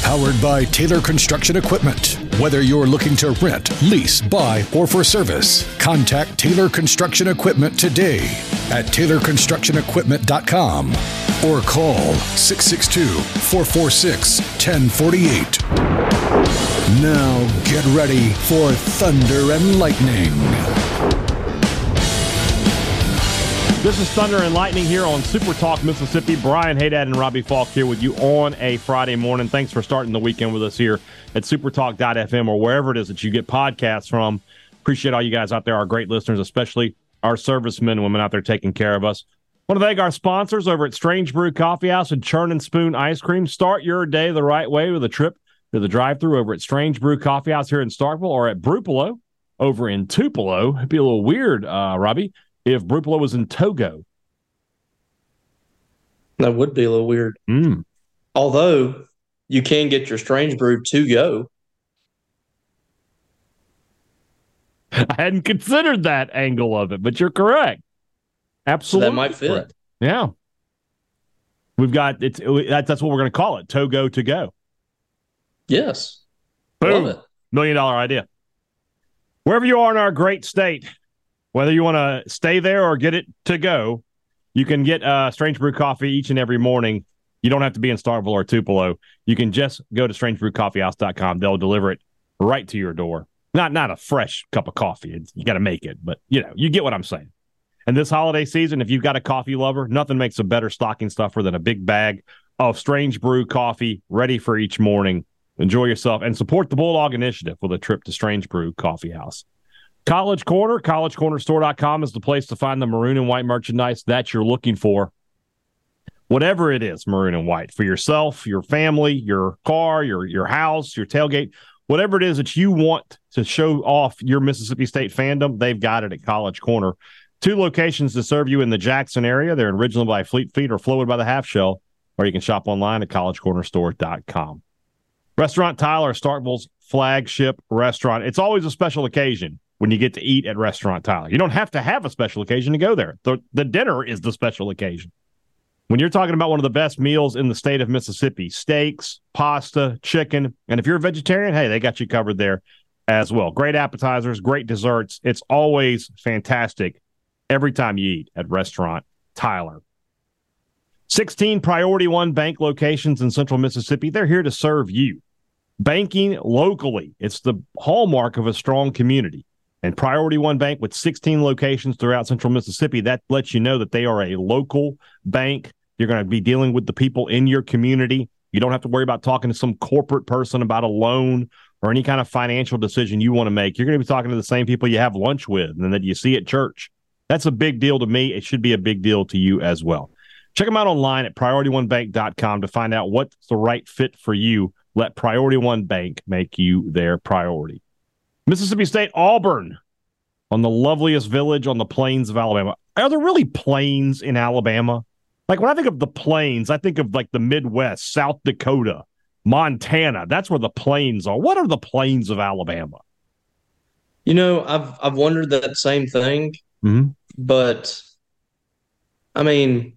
Powered by Taylor Construction Equipment. Whether you're looking to rent, lease, buy, or for service, contact Taylor Construction Equipment today at TaylorConstructionEquipment.com or call 662 446 1048. Now get ready for Thunder and Lightning. This is Thunder and Lightning here on Super Talk Mississippi. Brian Hadad and Robbie Faulk here with you on a Friday morning. Thanks for starting the weekend with us here at supertalk.fm or wherever it is that you get podcasts from. Appreciate all you guys out there, our great listeners, especially our servicemen and women out there taking care of us. Want to thank our sponsors over at Strange Brew Coffee House and Churn and Spoon Ice Cream. Start your day the right way with a trip to the drive-through over at Strange Brew Coffee House here in Starkville or at Brupelo over in Tupelo. It'd be a little weird, uh, Robbie if Brupelo was in Togo. That would be a little weird. Mm. Although you can get your strange brew to go. I hadn't considered that angle of it, but you're correct. Absolutely, so that might fit. Correct. Yeah, we've got it's that's that's what we're going to call it. Togo to go. Yes, boom, million dollar idea. Wherever you are in our great state, whether you want to stay there or get it to go, you can get uh, Strange Brew coffee each and every morning. You don't have to be in Starkville or Tupelo. You can just go to strangebrewcoffeehouse.com. They'll deliver it right to your door. Not not a fresh cup of coffee. It's, you got to make it, but you know, you get what I'm saying. And this holiday season, if you've got a coffee lover, nothing makes a better stocking stuffer than a big bag of Strange Brew coffee ready for each morning. Enjoy yourself and support the Bulldog Initiative with a trip to Strange Brew Coffee House. College Corner, collegecornerstore.com is the place to find the maroon and white merchandise that you're looking for. Whatever it is, maroon and white, for yourself, your family, your car, your your house, your tailgate, whatever it is that you want to show off your Mississippi State fandom, they've got it at College Corner. Two locations to serve you in the Jackson area. They're in Ridgeland by Fleet Feet or Flowood by the Half Shell, or you can shop online at collegecornerstore.com. Restaurant Tyler, Starkville's flagship restaurant. It's always a special occasion when you get to eat at Restaurant Tyler. You don't have to have a special occasion to go there. The, the dinner is the special occasion. When you're talking about one of the best meals in the state of Mississippi, steaks, pasta, chicken, and if you're a vegetarian, hey, they got you covered there as well. Great appetizers, great desserts. It's always fantastic every time you eat at Restaurant Tyler. 16 Priority One Bank locations in central Mississippi. They're here to serve you. Banking locally, it's the hallmark of a strong community. And Priority One Bank with 16 locations throughout central Mississippi, that lets you know that they are a local bank. You're going to be dealing with the people in your community. You don't have to worry about talking to some corporate person about a loan or any kind of financial decision you want to make. You're going to be talking to the same people you have lunch with and that you see at church. That's a big deal to me. It should be a big deal to you as well. Check them out online at priorityonebank.com to find out what's the right fit for you. Let Priority One Bank make you their priority. Mississippi State, Auburn, on the loveliest village on the plains of Alabama. Are there really plains in Alabama? Like when I think of the plains, I think of like the Midwest, South Dakota, Montana. That's where the plains are. What are the plains of Alabama? You know, I've I've wondered that same thing, mm-hmm. but I mean,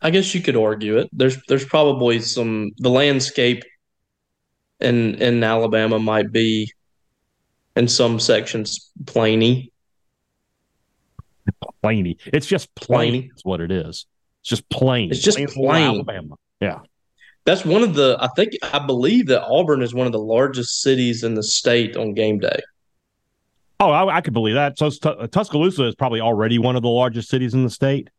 I guess you could argue it. There's there's probably some the landscape in in Alabama might be in some sections plainy. Plainy. It's just plain. It's what it is. It's just plain. It's just plain. plain. Alabama. Yeah. That's one of the. I think I believe that Auburn is one of the largest cities in the state on game day. Oh, I, I could believe that. So uh, Tuscaloosa is probably already one of the largest cities in the state.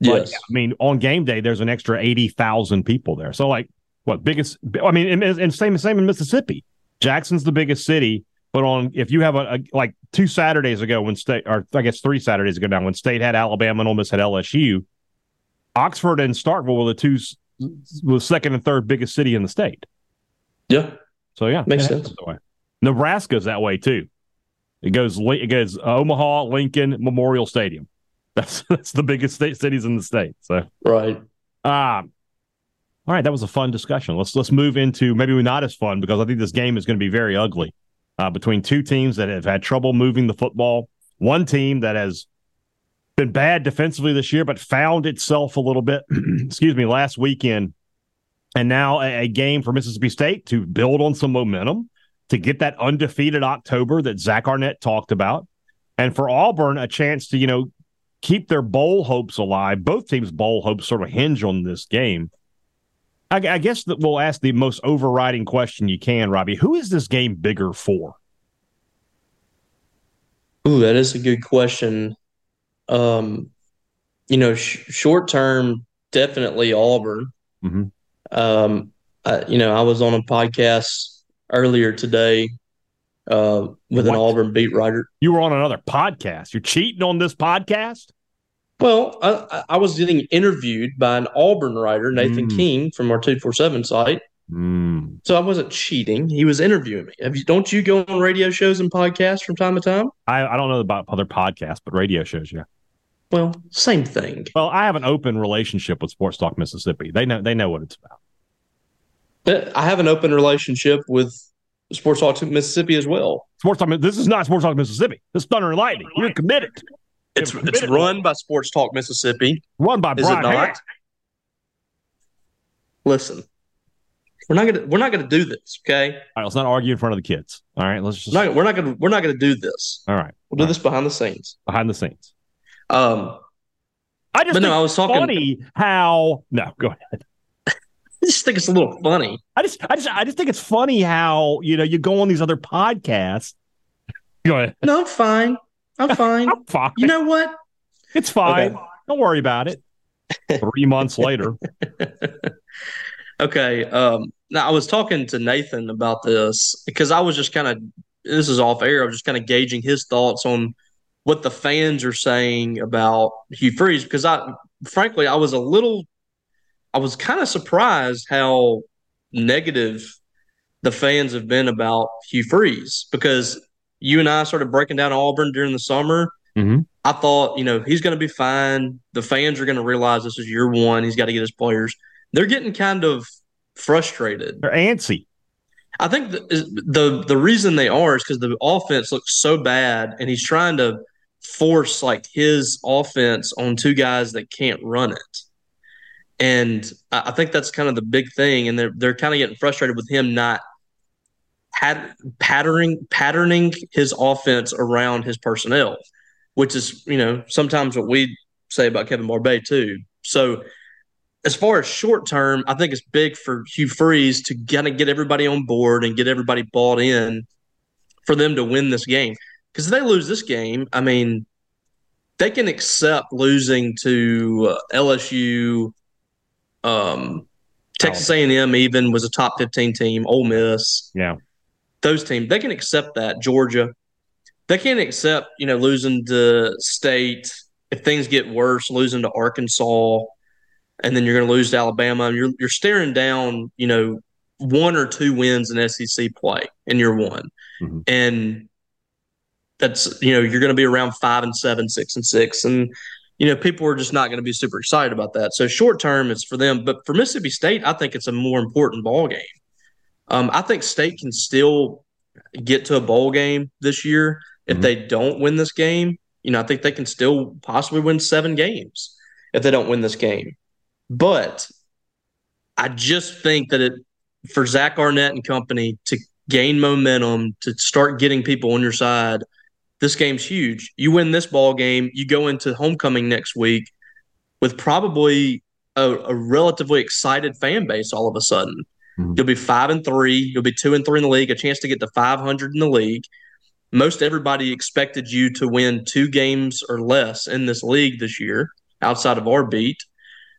But, yes. I mean, on game day, there's an extra eighty thousand people there. So, like, what biggest? I mean, and, and same same in Mississippi. Jackson's the biggest city, but on if you have a, a, like two Saturdays ago when state or I guess three Saturdays ago now when state had Alabama and Ole Miss had LSU, Oxford and Starkville were the two the second and third biggest city in the state. Yeah. So yeah, makes sense. Nebraska's that way too. It goes it goes Omaha, Lincoln, Memorial Stadium. That's that's the biggest state cities in the state. So right. Um, all right, that was a fun discussion. Let's let's move into maybe not as fun because I think this game is going to be very ugly uh, between two teams that have had trouble moving the football. One team that has been bad defensively this year, but found itself a little bit. excuse me, last weekend, and now a, a game for Mississippi State to build on some momentum to get that undefeated October that Zach Arnett talked about, and for Auburn a chance to you know keep their bowl hopes alive. Both teams' bowl hopes sort of hinge on this game. I, I guess that we'll ask the most overriding question you can, Robbie. Who is this game bigger for? Ooh, that is a good question. Um, you know, sh- short term, definitely Auburn. Mm-hmm. Um, I, you know, I was on a podcast earlier today uh, with what? an Auburn beat writer. You were on another podcast. You're cheating on this podcast. Well, I, I was getting interviewed by an Auburn writer, Nathan mm. King, from our two four seven site. Mm. So I wasn't cheating. He was interviewing me. You, don't you go on radio shows and podcasts from time to time? I, I don't know about other podcasts, but radio shows, yeah. Well, same thing. Well, I have an open relationship with Sports Talk Mississippi. They know they know what it's about. I have an open relationship with Sports Talk Mississippi as well. Sports Talk. This is not Sports Talk Mississippi. This is Thunder and Lightning. You're committed. It's it's run by Sports Talk Mississippi. Run by is Brian it not? Listen, we're not gonna we're not gonna do this. Okay. All right. Let's not argue in front of the kids. All right. Let's just. No, we're not gonna we're not gonna do this. All right. We'll do all this right. behind the scenes. Behind the scenes. Um. I just. No, I was talking. Funny how. No, go ahead. I just think it's a little funny. I just, I just, I just think it's funny how you know you go on these other podcasts. Go ahead. No, I'm fine. I'm fine. I'm fine. You know what? It's fine. Okay. Don't worry about it. Three months later. okay. Um, now I was talking to Nathan about this because I was just kind of this is off air. I was just kind of gauging his thoughts on what the fans are saying about Hugh Freeze because I frankly I was a little I was kind of surprised how negative the fans have been about Hugh Freeze because you and I started breaking down Auburn during the summer. Mm-hmm. I thought, you know, he's going to be fine. The fans are going to realize this is year one. He's got to get his players. They're getting kind of frustrated. They're antsy. I think the the, the reason they are is because the offense looks so bad, and he's trying to force like his offense on two guys that can't run it. And I think that's kind of the big thing. And they're they're kind of getting frustrated with him not pat- patterning patterning his offense around his personnel, which is you know sometimes what we say about Kevin Barbay too. So as far as short term, I think it's big for Hugh Freeze to kind of get everybody on board and get everybody bought in for them to win this game. Because if they lose this game, I mean, they can accept losing to uh, LSU, um, Texas A&M even was a top 15 team, Ole Miss. Yeah. Those teams, they can accept that. Georgia. They can't accept, you know, losing to state if things get worse, losing to Arkansas, and then you're going to lose to Alabama. And you're you're staring down, you know, one or two wins in SEC play in year one. Mm-hmm. And that's you know, you're going to be around five and seven, six and six. And you know, people are just not going to be super excited about that. So short term, it's for them. But for Mississippi State, I think it's a more important ball game. Um, I think State can still get to a bowl game this year. If mm-hmm. they don't win this game, you know, I think they can still possibly win seven games if they don't win this game. But I just think that it for Zach Arnett and company to gain momentum, to start getting people on your side – this game's huge. You win this ball game, you go into homecoming next week with probably a, a relatively excited fan base all of a sudden. Mm-hmm. You'll be five and three, you'll be two and three in the league, a chance to get to 500 in the league. Most everybody expected you to win two games or less in this league this year outside of our beat.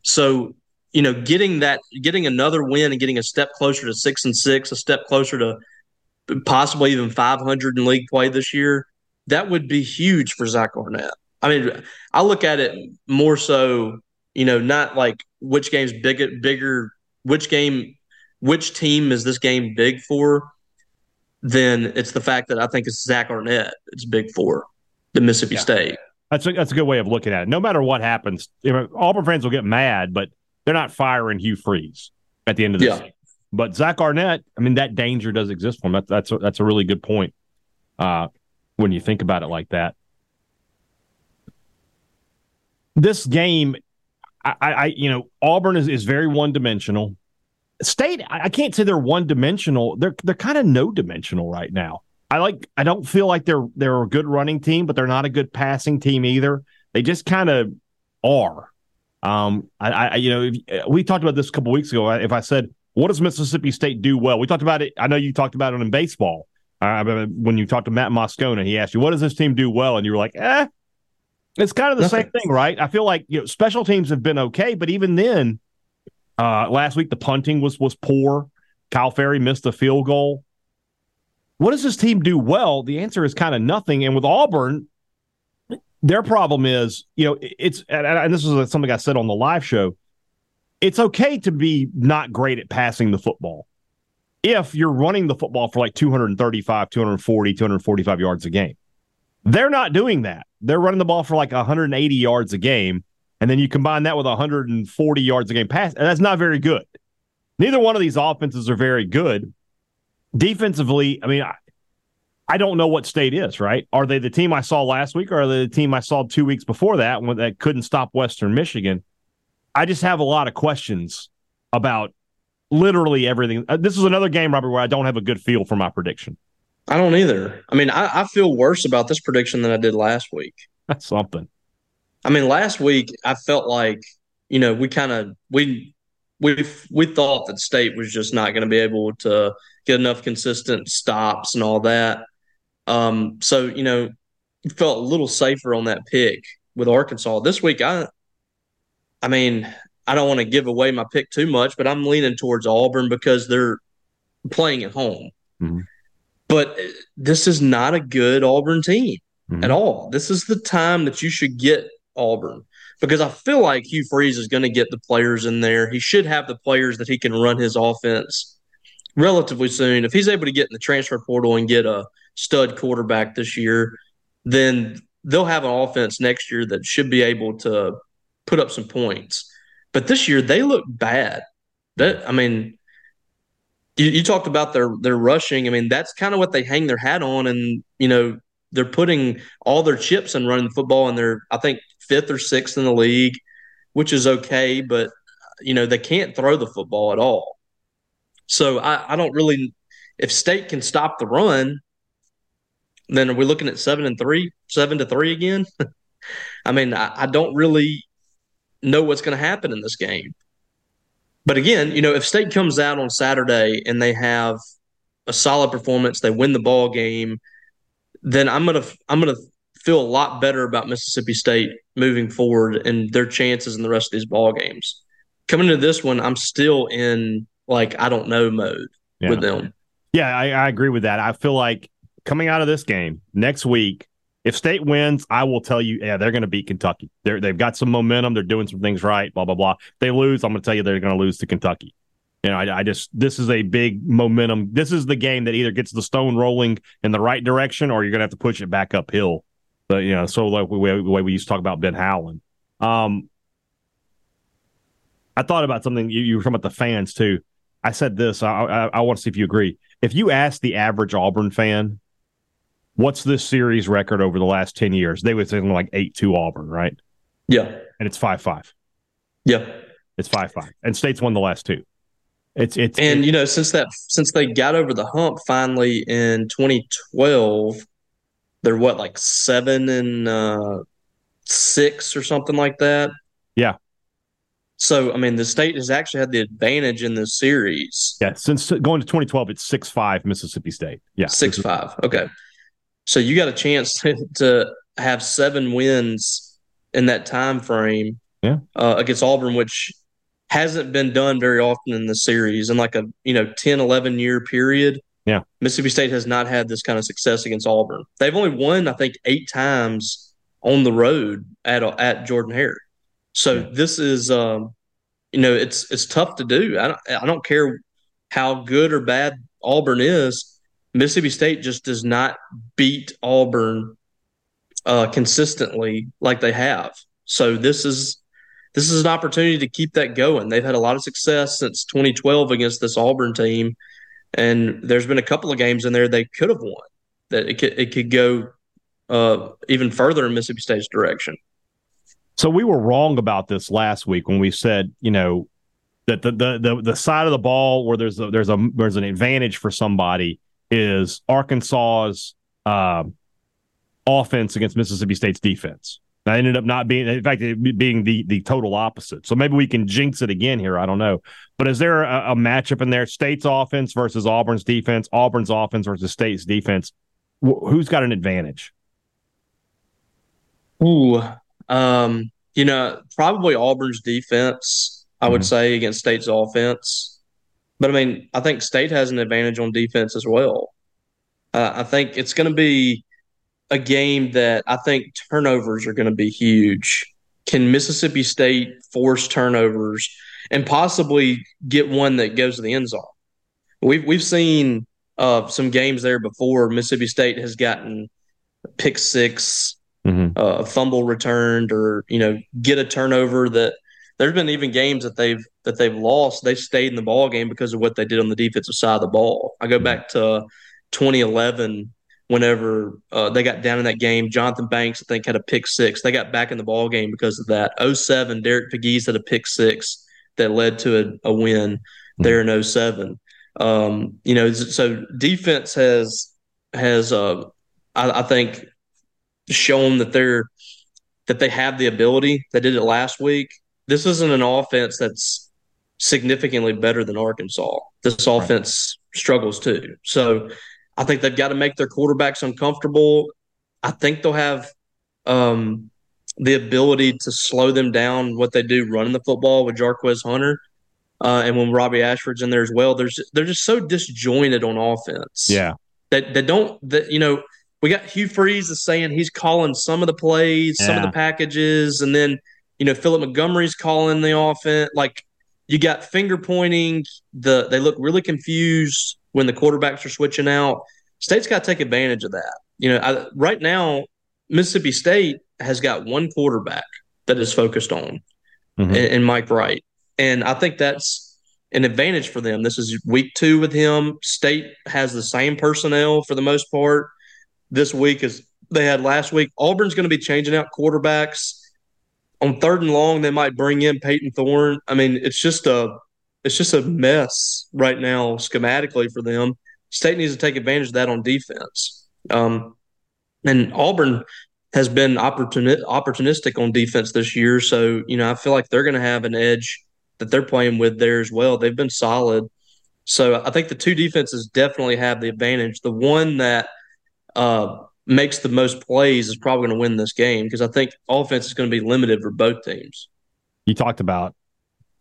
So, you know, getting that, getting another win and getting a step closer to six and six, a step closer to possibly even 500 in league play this year that would be huge for Zach Arnett. I mean, I look at it more so, you know, not like which game's big, bigger, which game, which team is this game big for. then it's the fact that I think it's Zach Arnett. It's big for the Mississippi yeah. State. That's a, that's a good way of looking at it. No matter what happens, you know, Auburn fans will get mad, but they're not firing Hugh Freeze at the end of the yeah. season. But Zach Arnett, I mean, that danger does exist for him. That, that's a, that's a really good point uh, when you think about it like that. This game, I, I you know, Auburn is, is very one dimensional. State, I can't say they're one dimensional. They're they're kind of no dimensional right now. I like I don't feel like they're they're a good running team, but they're not a good passing team either. They just kind of are. Um, I, I you know if, we talked about this a couple weeks ago. If I said what does Mississippi State do well, we talked about it. I know you talked about it in baseball. Uh, when you talked to Matt Moscona, he asked you what does this team do well, and you were like, eh. It's kind of the Nothing. same thing, right? I feel like you know special teams have been okay, but even then, uh, last week the punting was was poor. Kyle Ferrie missed a field goal. What does this team do well? The answer is kind of nothing. And with Auburn, their problem is, you know, it's and this is something I said on the live show. It's okay to be not great at passing the football if you're running the football for like 235, 240, 245 yards a game. They're not doing that. They're running the ball for like 180 yards a game and then you combine that with 140 yards a game pass, and that's not very good. Neither one of these offenses are very good. Defensively, I mean, I, I don't know what state is, right? Are they the team I saw last week or are they the team I saw two weeks before that when that couldn't stop Western Michigan? I just have a lot of questions about literally everything. Uh, this is another game, Robert, where I don't have a good feel for my prediction. I don't either. I mean, I, I feel worse about this prediction than I did last week. That's something. I mean, last week I felt like you know we kind of we we we thought that State was just not going to be able to get enough consistent stops and all that. Um, so you know, felt a little safer on that pick with Arkansas this week. I, I mean, I don't want to give away my pick too much, but I'm leaning towards Auburn because they're playing at home. Mm-hmm. But uh, this is not a good Auburn team mm-hmm. at all. This is the time that you should get Auburn because I feel like Hugh Freeze is going to get the players in there. He should have the players that he can run his offense relatively soon. If he's able to get in the transfer portal and get a stud quarterback this year, then they'll have an offense next year that should be able to put up some points. But this year they look bad. That I mean, you, you talked about their their rushing. I mean, that's kind of what they hang their hat on, and you know they're putting all their chips in running the football, and they're I think fifth or sixth in the league, which is okay, but you know they can't throw the football at all. So I, I don't really. If State can stop the run, then are we looking at seven and three, seven to three again? I mean, I, I don't really know what's going to happen in this game. But again, you know, if State comes out on Saturday and they have a solid performance, they win the ball game, then I'm gonna I'm gonna feel a lot better about Mississippi State moving forward and their chances in the rest of these ball games. Coming to this one, I'm still in like I don't know mode yeah. with them. Yeah, I, I agree with that. I feel like coming out of this game next week, if State wins, I will tell you, yeah, they're going to beat Kentucky. They're, they've got some momentum. They're doing some things right. Blah blah blah. If they lose, I'm going to tell you they're going to lose to Kentucky. You know, I, I, just this is a big momentum. This is the game that either gets the stone rolling in the right direction, or you're going to have to push it back uphill. But you know, so like the way, way we used to talk about Ben Howland. Um, I thought about something you, you were talking about the fans too. I said this. I, I, I want to see if you agree. If you ask the average Auburn fan, what's this series record over the last ten years, they would say something like eight two Auburn, right? Yeah, and it's five five. Yeah, it's five five, and State's won the last two. It's it's and you know since that since they got over the hump finally in 2012 they're what like seven and uh, six or something like that. Yeah. So I mean, the state has actually had the advantage in this series. Yeah, since going to 2012, it's six five Mississippi State. Yeah, six five. Okay, so you got a chance to, to have seven wins in that time frame. Yeah, uh, against Auburn, which hasn't been done very often in the series in like a you know 10 11 year period yeah. Mississippi State has not had this kind of success against Auburn. They've only won, I think, eight times on the road at at Jordan Hare. So yeah. this is, um, you know, it's it's tough to do. I don't, I don't care how good or bad Auburn is. Mississippi State just does not beat Auburn uh, consistently like they have. So this is this is an opportunity to keep that going. They've had a lot of success since 2012 against this Auburn team, and there's been a couple of games in there they could have won. That it could it could go uh, even further in Mississippi State's direction. So we were wrong about this last week when we said, you know, that the the the, the side of the ball where there's a, there's a there's an advantage for somebody is Arkansas's uh, offense against Mississippi State's defense. That ended up not being, in fact, being the the total opposite. So maybe we can jinx it again here. I don't know. But is there a, a matchup in there? State's offense versus Auburn's defense, Auburn's offense versus State's defense. Wh- who's got an advantage? Ooh, um, you know, probably Auburn's defense, I would mm-hmm. say, against State's offense. But I mean, I think State has an advantage on defense as well. Uh, I think it's going to be a game that I think turnovers are going to be huge. Can Mississippi State force turnovers and possibly get one that goes to the end zone? We've we've seen uh, some games there before. Mississippi State has gotten pick six mm-hmm. uh, fumble returned or you know get a turnover that there's been even games that they've that they've lost they've stayed in the ball game because of what they did on the defensive side of the ball i go back to 2011 whenever uh, they got down in that game Johnthan banks i think had a pick six they got back in the ball game because of that 07 derek pegues had a pick six that led to a, a win there in 07 um, you know so defense has has uh, I, I think shown that they're that they have the ability. They did it last week. This isn't an offense that's significantly better than Arkansas. This offense right. struggles too. So I think they've got to make their quarterbacks uncomfortable. I think they'll have um, the ability to slow them down what they do running the football with Jarquez Hunter. Uh, and when Robbie Ashford's in there as well, there's they're just so disjointed on offense. Yeah. That that don't that you know we got Hugh Freeze is saying he's calling some of the plays, yeah. some of the packages, and then you know Philip Montgomery's calling the offense. Like you got finger pointing. The they look really confused when the quarterbacks are switching out. State's got to take advantage of that. You know, I, right now Mississippi State has got one quarterback that is focused on, mm-hmm. and, and Mike Wright, and I think that's an advantage for them. This is week two with him. State has the same personnel for the most part this week as they had last week. Auburn's going to be changing out quarterbacks on third and long. They might bring in Payton Thorne. I mean, it's just a it's just a mess right now schematically for them. State needs to take advantage of that on defense. Um, and Auburn has been opportuni- opportunistic on defense this year, so you know I feel like they're going to have an edge that they're playing with there as well. They've been solid, so I think the two defenses definitely have the advantage. The one that uh, makes the most plays is probably going to win this game because I think offense is going to be limited for both teams. You talked about,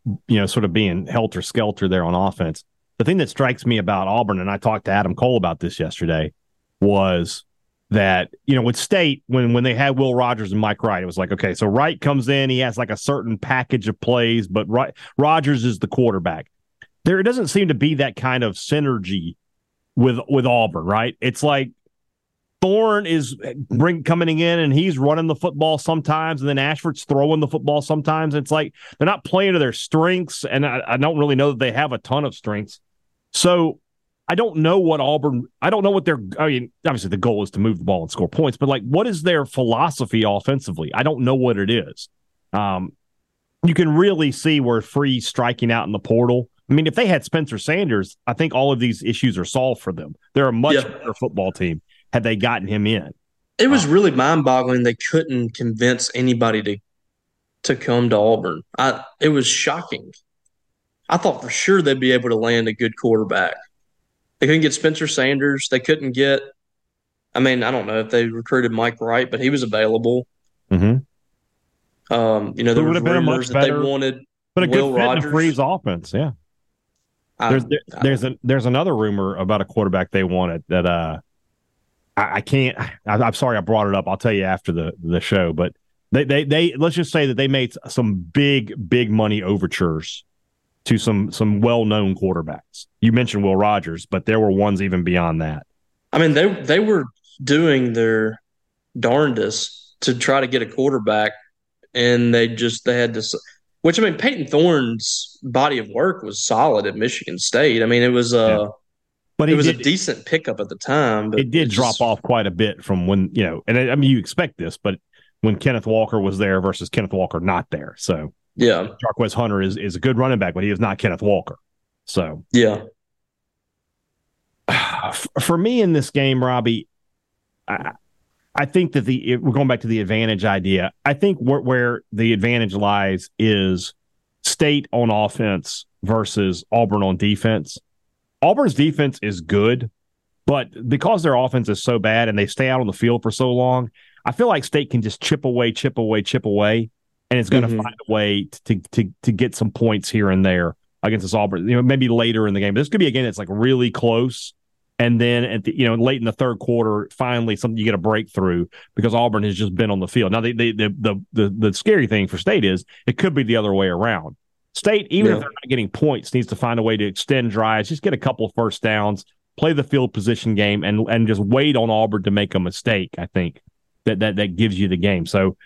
you know, sort of being helter skelter there on offense. The thing that strikes me about Auburn, and I talked to Adam Cole about this yesterday, was that you know with State when when they had Will Rogers and Mike Wright, it was like okay, so Wright comes in, he has like a certain package of plays, but Wright, Rogers is the quarterback. There doesn't seem to be that kind of synergy with with Auburn, right? It's like Thorne is bring coming in and he's running the football sometimes, and then Ashford's throwing the football sometimes. It's like they're not playing to their strengths, and I, I don't really know that they have a ton of strengths. So I don't know what Auburn. I don't know what their. I mean, obviously the goal is to move the ball and score points, but like, what is their philosophy offensively? I don't know what it is. Um, you can really see where free striking out in the portal. I mean, if they had Spencer Sanders, I think all of these issues are solved for them. They're a much yeah. better football team had they gotten him in. It was really mind boggling they couldn't convince anybody to to come to Auburn. I it was shocking. I thought for sure they'd be able to land a good quarterback. They couldn't get Spencer Sanders. They couldn't get I mean, I don't know if they recruited Mike Wright, but he was available. Mm-hmm. Um, you know, there was rumors that they wanted but a Will good fit Rogers. in Freeze offense, yeah. I, there's there, there's a there's another rumor about a quarterback they wanted that uh I, I can't. I, am sorry I brought it up. I'll tell you after the the show. But they they they let's just say that they made some big big money overtures to some some well known quarterbacks. You mentioned Will Rogers, but there were ones even beyond that. I mean, they they were doing their darndest to try to get a quarterback, and they just they had to. Which I mean, Payton Thorne's body of work was solid at Michigan State. I mean, it was uh. But it was did, a decent pickup at the time. But it did drop off quite a bit from when you know, and I mean, you expect this, but when Kenneth Walker was there versus Kenneth Walker not there, so yeah, Jarquez Hunter is is a good running back, but he is not Kenneth Walker. So yeah, for me in this game, Robbie, I, I think that the we're going back to the advantage idea. I think where, where the advantage lies is state on offense versus Auburn on defense. Auburn's defense is good, but because their offense is so bad and they stay out on the field for so long, I feel like State can just chip away, chip away, chip away, and it's going to mm-hmm. find a way to, to to get some points here and there against this Auburn. You know, maybe later in the game. But this could be a game that's like really close and then at the you know late in the third quarter, finally something you get a breakthrough because Auburn has just been on the field. Now the the the the, the scary thing for State is it could be the other way around. State, even yeah. if they're not getting points, needs to find a way to extend drives, just get a couple of first downs, play the field position game, and and just wait on Auburn to make a mistake. I think that that that gives you the game. So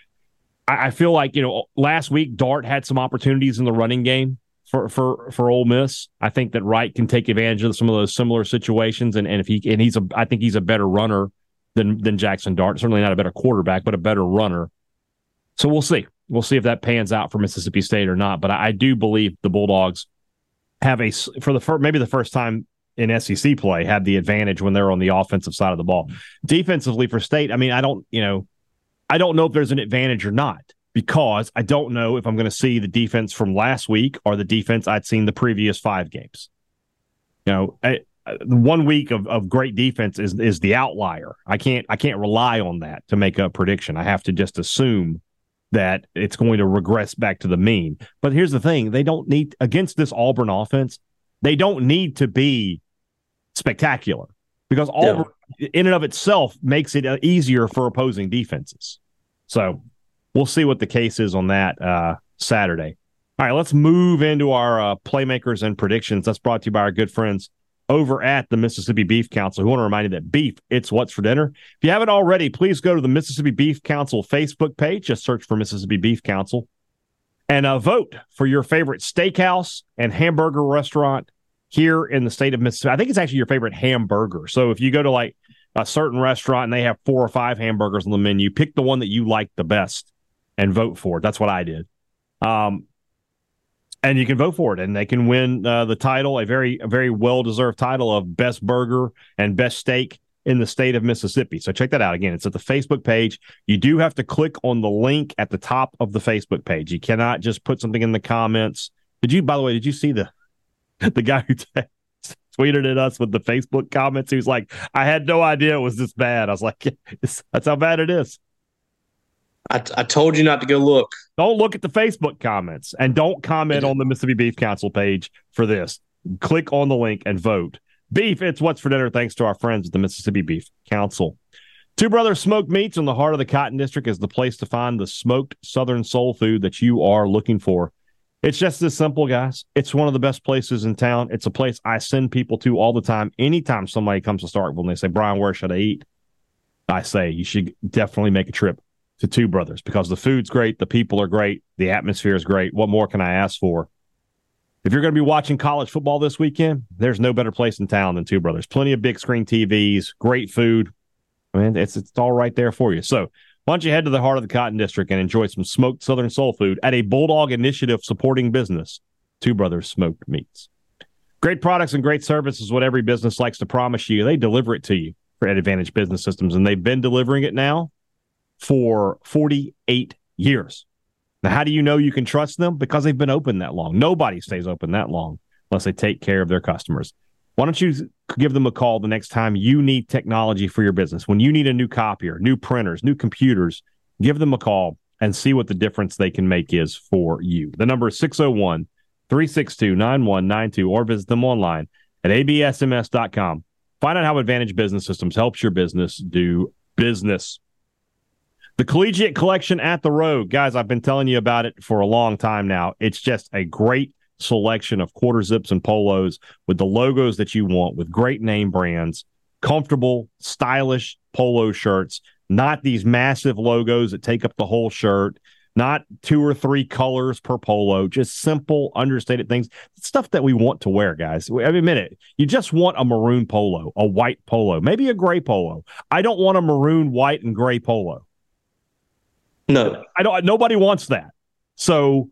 I, I feel like you know last week Dart had some opportunities in the running game for for for Ole Miss. I think that Wright can take advantage of some of those similar situations, and, and if he and he's a I think he's a better runner than than Jaxson Dart. Certainly not a better quarterback, but a better runner. So we'll see. We'll see if that pans out for Mississippi State or not. But I, I do believe the Bulldogs have a for the first, maybe the first time in SEC play had the advantage when they're on the offensive side of the ball. Defensively for State, I mean, I don't you know, I don't know if there's an advantage or not because I don't know if I'm going to see the defense from last week or the defense I'd seen the previous five games. You know, I, one week of, of great defense is is the outlier. I can't I can't rely on that to make a prediction. I have to just assume that it's going to regress back to the mean. But here's the thing: they don't need against this Auburn offense. They don't need to be spectacular because Auburn, yeah. in and of itself, makes it uh, easier for opposing defenses. So we'll see what the case is on that uh, Saturday. All right, let's move into our uh, playmakers and predictions. That's brought to you by our good friends over at the Mississippi Beef Council. We want to remind you that beef, it's what's for dinner. If you haven't already, please go to the Mississippi Beef Council Facebook page. Just search for Mississippi Beef Council and uh, vote for your favorite steakhouse and hamburger restaurant here in the state of Mississippi. I think it's actually your favorite hamburger. So if you go to like a certain restaurant and they have four or five hamburgers on the menu, pick the one that you like the best and vote for it. That's what I did. Um, and you can vote for it, and they can win uh, the title, a very, a very well deserved title of best burger and best steak in the state of Mississippi. So check that out again. It's at the Facebook page. You do have to click on the link at the top of the Facebook page. You cannot just put something in the comments. Did you, by the way, did you see the the guy who t- tweeted at us with the Facebook comments? He was like, "I had no idea it was this bad." I was like, "That's how bad it is." I, I told you not to go look. Don't look at the Facebook comments and don't comment on the Mississippi Beef Council page for this. Click on the link and vote. Beef, it's what's for dinner. Thanks to our friends at the Mississippi Beef Council. Two Brothers Smoked Meats in the heart of the Cotton District is the place to find the smoked Southern soul food that you are looking for. It's just this simple, guys. It's one of the best places in town. It's a place I send people to all the time. Anytime somebody comes to Starkville and they say, Brian, where should I eat? I say you should definitely make a trip to Two Brothers because the food's great, the people are great, the atmosphere is great. What more can I ask for? If you're going to be watching college football this weekend, there's no better place in town than Two Brothers. Plenty of big screen TVs, great food. I mean, it's it's all right there for you. So why don't you head to the heart of the Cotton District and enjoy some smoked Southern soul food at a Bulldog Initiative supporting business, Two Brothers Smoked Meats. Great products and great service is what every business likes to promise you. They deliver it to you for Advantage Business Systems, and they've been delivering it now for 48 years. Now, how do you know you can trust them? Because they've been open that long. Nobody stays open that long unless they take care of their customers. Why don't you give them a call the next time you need technology for your business? When you need a new copier, new printers, new computers, give them a call and see what the difference they can make is for you. The number is 601 362 9192 or visit them online at absms.com. Find out how Advantage Business Systems helps your business do business. The Collegiate Collection at the Rogue. Guys, I've been telling you about it for a long time now. It's just a great selection of quarter zips and polos with the logos that you want, with great name brands. comfortable, stylish polo shirts, not these massive logos that take up the whole shirt, not two or three colors per polo, just simple, understated things, stuff that we want to wear, guys. Every minute, you just want a maroon polo, a white polo, maybe a gray polo. I don't want a maroon, white, and gray polo. No, I don't. Nobody wants that. So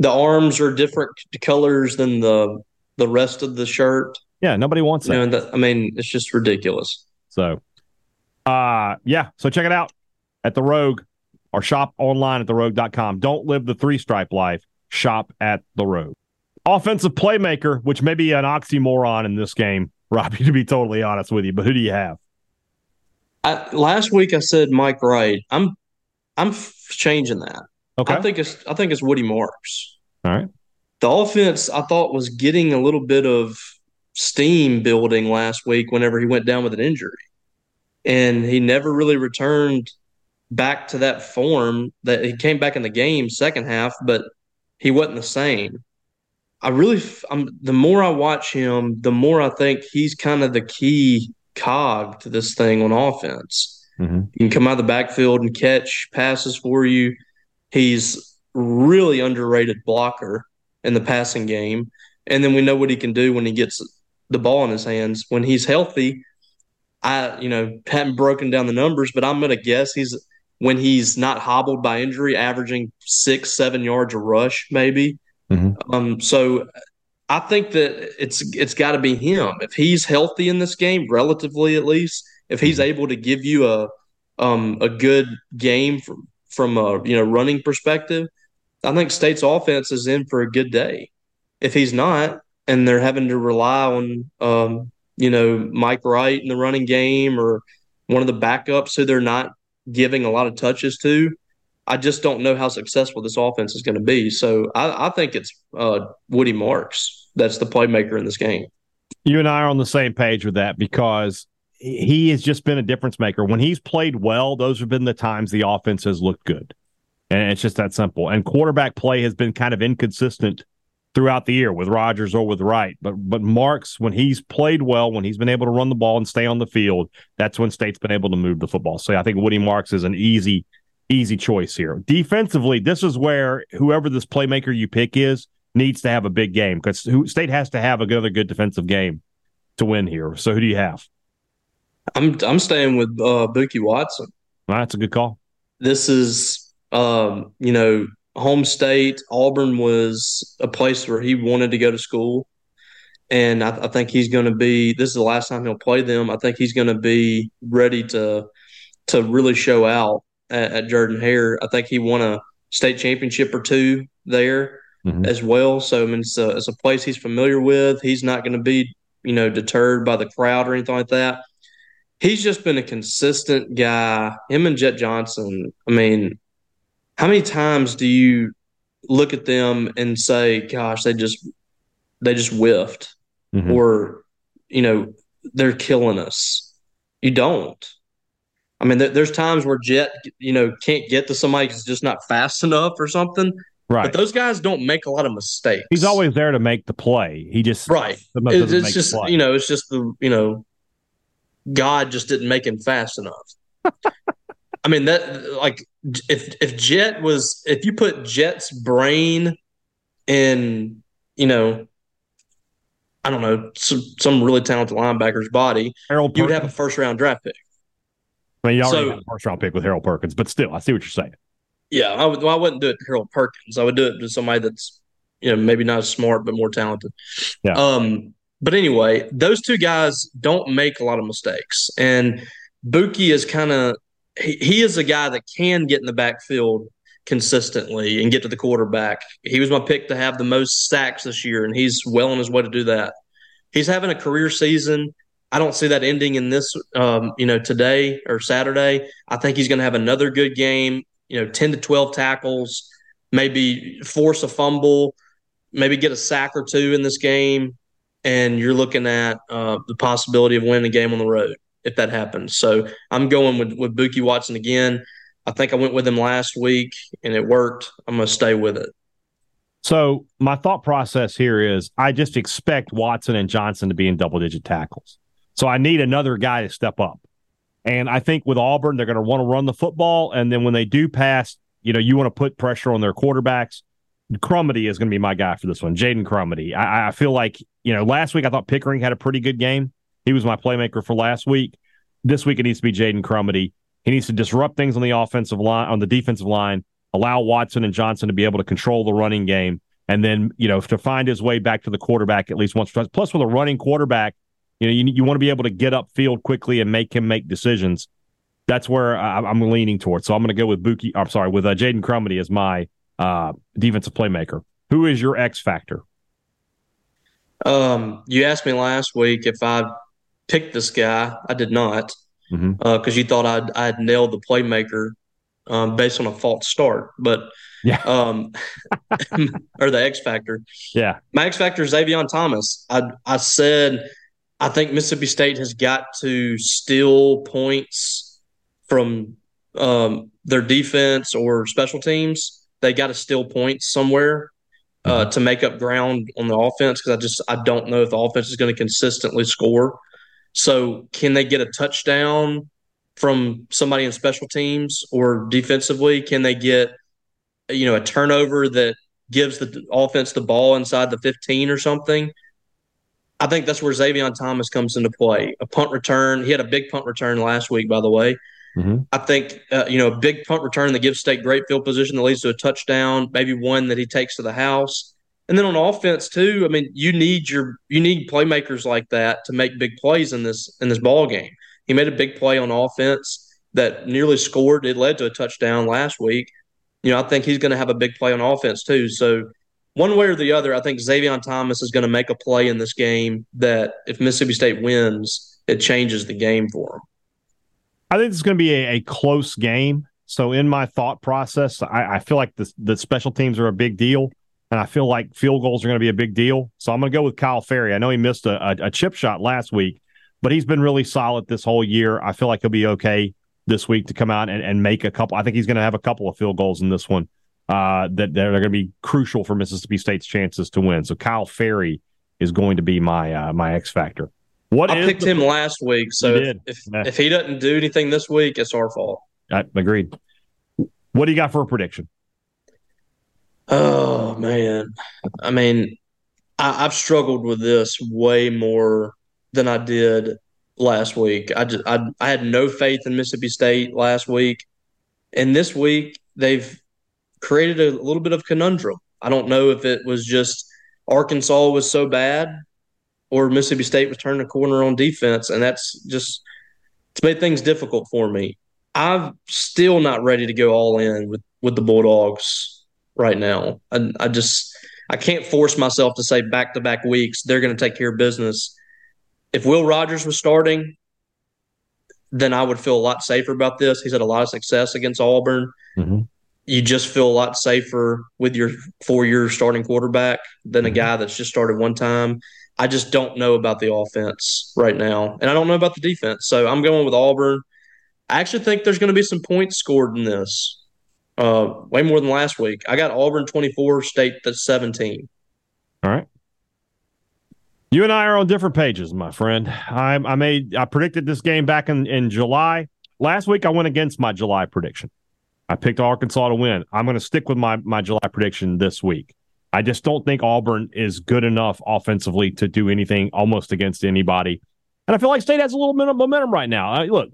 the arms are different colors than the the rest of the shirt. Yeah, nobody wants that. You know, that I mean, it's just ridiculous. So, uh, yeah. So check it out at the Rogue or shop online at therogue.com. Don't live the three stripe life. Shop at the Rogue. Offensive playmaker, which may be an oxymoron in this game, Robbie, to be totally honest with you. But who do you have? I, last week I said Mike Wright. I'm I'm f- changing that. Okay. I think it's I think it's Woody Marks. All right. The offense I thought was getting a little bit of steam building last week whenever he went down with an injury. And he never really returned back to that form that he came back in the game second half, but he wasn't the same. I really, I'm, the more I watch him, the more I think he's kind of the key cog to this thing on offense. Mm-hmm. He can come out of the backfield and catch passes for you. He's really underrated blocker in the passing game. And then we know what he can do when he gets the ball in his hands. When he's healthy, I, you know, haven't broken down the numbers, but I'm going to guess he's when he's not hobbled by injury, averaging six, seven yards a rush, maybe. Mm-hmm. Um, so I think that it's it's got to be him. If he's healthy in this game, relatively at least, if he's mm-hmm. able to give you a um, a good game from from a you know running perspective, I think State's offense is in for a good day. If he's not, and they're having to rely on um, you know Mike Wright in the running game or one of the backups who they're not giving a lot of touches to. I just don't know how successful this offense is going to be. So I, I think it's uh, Woody Marks that's the playmaker in this game. You and I are on the same page with that because he has just been a difference maker. When he's played well, those have been the times the offense has looked good. And it's just that simple. And quarterback play has been kind of inconsistent throughout the year with Rogers or with Wright. But but Marks, when he's played well, when he's been able to run the ball and stay on the field, that's when State's been able to move the football. So I think Woody Marks is an easy, easy choice here. Defensively, this is where whoever this playmaker you pick is needs to have a big game because State has to have another good defensive game to win here. So who do you have? I'm I'm staying with uh, Bookie Watson. Right, that's a good call. This is um, you know home state. Auburn was a place where he wanted to go to school. And I, I think he's going to be. This is the last time he'll play them. I think he's going to be ready to to really show out at, at Jordan Hare. I think he won a state championship or two there mm-hmm. as well. So I mean, it's a, it's a place he's familiar with. He's not going to be you know deterred by the crowd or anything like that. He's just been a consistent guy. Him and Jet Johnson. I mean, how many times do you look at them and say, "Gosh, they just they just whiffed," mm-hmm. or you know, they're killing us? You don't. I mean, th- there's times where Jet, you know, can't get to somebody because just not fast enough or something. Right. But those guys don't make a lot of mistakes. He's always there to make the play. He just right. It's, it's just you know, it's just the you know, God just didn't make him fast enough. I mean that like if if Jet was if you put Jet's brain in you know I don't know some some really talented linebacker's body, Harold you would have a first round draft pick. I mean, you already so, have a first round pick with Harold Perkins, but still, I see what you're saying. Yeah, I would. Well, I wouldn't do it to Harold Perkins. I would do it to somebody that's you know maybe not as smart but more talented. Yeah. Um. But anyway, those two guys don't make a lot of mistakes, and Bookie is kind of he, he is a guy that can get in the backfield consistently and get to the quarterback. He was my pick to have the most sacks this year, and he's well on his way to do that. He's having a career season. I don't see that ending in this, um, you know, today or Saturday. I think he's going to have another good game. You know, ten to twelve tackles, maybe force a fumble, maybe get a sack or two in this game, and you're looking at uh, the possibility of winning the game on the road if that happens. So I'm going with with Bookie Watson again. I think I went with him last week and it worked. I'm going to stay with it. So my thought process here is I just expect Watson and Johnson to be in double digit tackles. So I need another guy to step up. And I think with Auburn, they're going to want to run the football. And then when they do pass, you know, you want to put pressure on their quarterbacks. Crumedy is going to be my guy for this one, Jaden Crumedy. I, I feel like, you know, last week I thought Pickering had a pretty good game. He was my playmaker for last week. This week it needs to be Jaden Crumedy. He needs to disrupt things on the offensive line, on the defensive line, allow Watson and Johnson to be able to control the running game, and then you know to find his way back to the quarterback at least once. Plus, with a running quarterback, you know you, you want to be able to get upfield quickly and make him make decisions. That's where I, am leaning towards. So I'm going to go with Bookie. I'm sorry, with uh, Jaden Crumedy as my uh, defensive playmaker. Who is your X factor? Um, you asked me last week if I picked this guy. I did not because mm-hmm. uh, you thought I'd, I'd nailed the playmaker um, based on a false start. But yeah, um, or the X factor. Yeah, my X factor is Zavion Thomas. I I said I think Mississippi State has got to steal points from um, their defense or special teams. They got to steal points somewhere uh, mm-hmm. to make up ground on the offense because I just I don't know if the offense is going to consistently score. So can they get a touchdown from somebody in special teams or defensively? Can they get you know a turnover that gives the offense the ball inside the 15 or something? I think that's where Zavion Thomas comes into play. A punt return. He had a big punt return last week, by the way. Mm-hmm. I think uh, you know a big punt return that gives State great field position that leads to a touchdown, maybe one that he takes to the house. And then on offense too, I mean, you need your you need playmakers like that to make big plays in this in this ball game. He made a big play on offense that nearly scored. It led to a touchdown last week. You know, I think he's going to have a big play on offense too. So one way or the other, I think Zavion Thomas is going to make a play in this game that if Mississippi State wins, it changes the game for him. I think it's going to be a, a, close game. So in my thought process, I, I feel like the, the special teams are a big deal and I feel like field goals are going to be a big deal. So I'm going to go with Kyle Ferrie. I know he missed a, a, a, chip shot last week, but he's been really solid this whole year. I feel like he'll be okay this week to come out and, and make a couple. I think he's going to have a couple of field goals in this one uh, that, are going to be crucial for Mississippi State's chances to win. So Kyle Ferrie is going to be my uh, my X factor. What I picked the, him last week, so if if, yeah. if he doesn't do anything this week, it's our fault. I agreed. What do you got for a prediction? Oh man, I mean, I, have struggled with this way more than I did last week. I just I, I had no faith in Mississippi State last week, and this week they've created a little bit of conundrum. I don't know if it was just Arkansas was so bad, or Mississippi State was turning a corner on defense, and that's just it's made things difficult for me. I'm still not ready to go all in with with the Bulldogs right now. I, I just I can't force myself to say back to back weeks they're going to take care of business. If Will Rogers was starting, then I would feel a lot safer about this. He's had a lot of success against Auburn. Mm-hmm. You just feel a lot safer with your four year starting quarterback than a mm-hmm. guy that's just started one time. I just don't know about the offense right now, and I don't know about the defense. So I'm going with Auburn. I actually think there's going to be some points scored in this uh, way more than last week. I got Auburn 24, State that's 17. All right. You and I are on different pages, my friend. I, I made I predicted this game back in, in July. Last week I went against my July prediction. I picked Arkansas to win. I'm going to stick with my my July prediction this week. I just don't think Auburn is good enough offensively to do anything almost against anybody. And I feel like State has a little bit of momentum right now. I, look,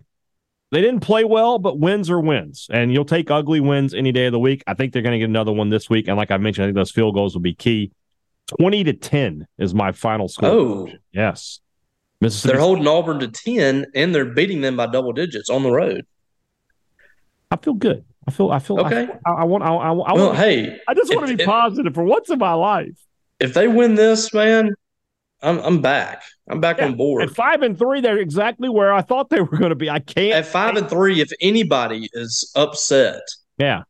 they didn't play well, but wins are wins. And you'll take ugly wins any day of the week. I think they're going to get another one this week. And like I mentioned, I think those field goals will be key. 20 to 10 is my final score. Oh, yes. Mississippi they're holding Auburn to 10 and they're beating them by double digits on the road. I feel good. I feel, I feel, okay. I, I want, I, I, I well, want, hey, I just want to be if, positive for once in my life. If they win this, man, I'm, I'm back. I'm back yeah. on board. At five and three, they're exactly where I thought they were going to be. I can't. At five and three, if anybody is upset, yeah,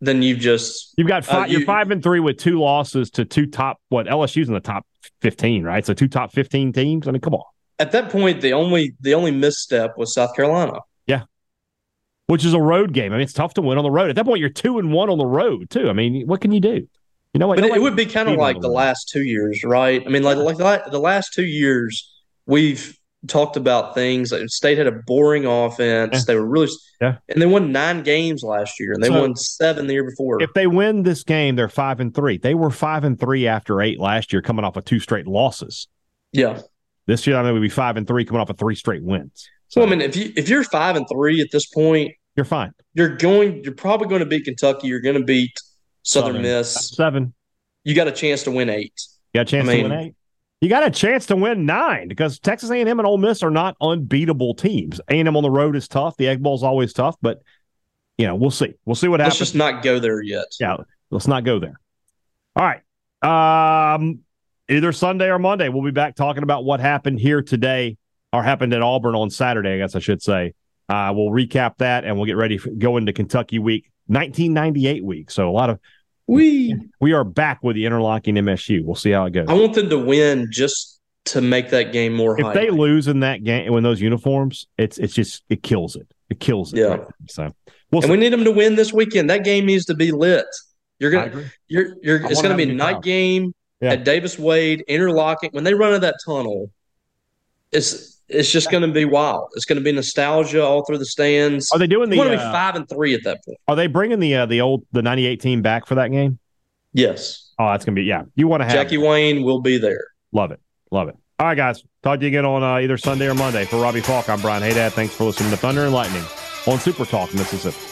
then you've just you've got five. Uh, you, you're five and three with two losses to two top. What LSU's in the top fifteen, right? So two top fifteen teams. I mean, come on. At that point, the only the only misstep was South Carolina. Which is a road game. I mean, it's tough to win on the road. At that point, you're two and one on the road too. I mean, what can you do? You know what? But it, would be kind of like the last two years, right? I mean, like like the last two years, we've talked about things. Like State had a boring offense. Yeah. They were really, Yeah. and they won nine games last year, and they So- won seven the year before. If they win this game, they're five and three. They were five and three after eight last year, coming off of two straight losses. yeah. This year, I mean, we'd be five and three, coming off of three straight wins. So I mean, if you if you're five and three at this point, You're fine. you're going. You're probably going to beat Kentucky. You're going to beat Southern, Southern. Miss. Seven. You got a chance to win eight. You got a chance I mean- to win eight. You got a chance to win nine because Texas A&M and Ole Miss are not unbeatable teams. A&M on the road is tough. The Egg Bowl is always tough, but you know we'll see. We'll see what Let's happens. just not go there yet. yeah, let's not go there. All right. Um, either Sunday or Monday, we'll be back talking about what happened here today or happened at Auburn on Saturday. I guess I should say. Uh, we'll recap that and we'll get ready for go into Kentucky week, 1998 week. So a lot of We. we are back with the interlocking MSU. We'll see how it goes. I want them to win just to make that game more. if hype. they lose in that game in those uniforms, it's it's just it kills it. It kills it. Yeah. right. So we'll and see. we need them to win this weekend. That game needs to be lit. You're gonna, agree. you're, you're. I It's gonna be a a night crowd. game Yeah. at Davis Wade, interlocking. When they run in that tunnel, it's it's just gonna be wild. It's gonna be nostalgia all through the stands. Are they doing the? want to be uh, five and three at that point. are they bringing the uh, the old the '98 team back for that game? Yes, Oh, that's gonna be yeah. You want to have Jackie Wayne will be there. love it, love it. All right, guys. Talk to you again on uh, either Sunday or Monday. For Robbie Faulk, I'm Brian Hadad. Thanks for listening to Thunder and Lightning on Super Talk Mississippi.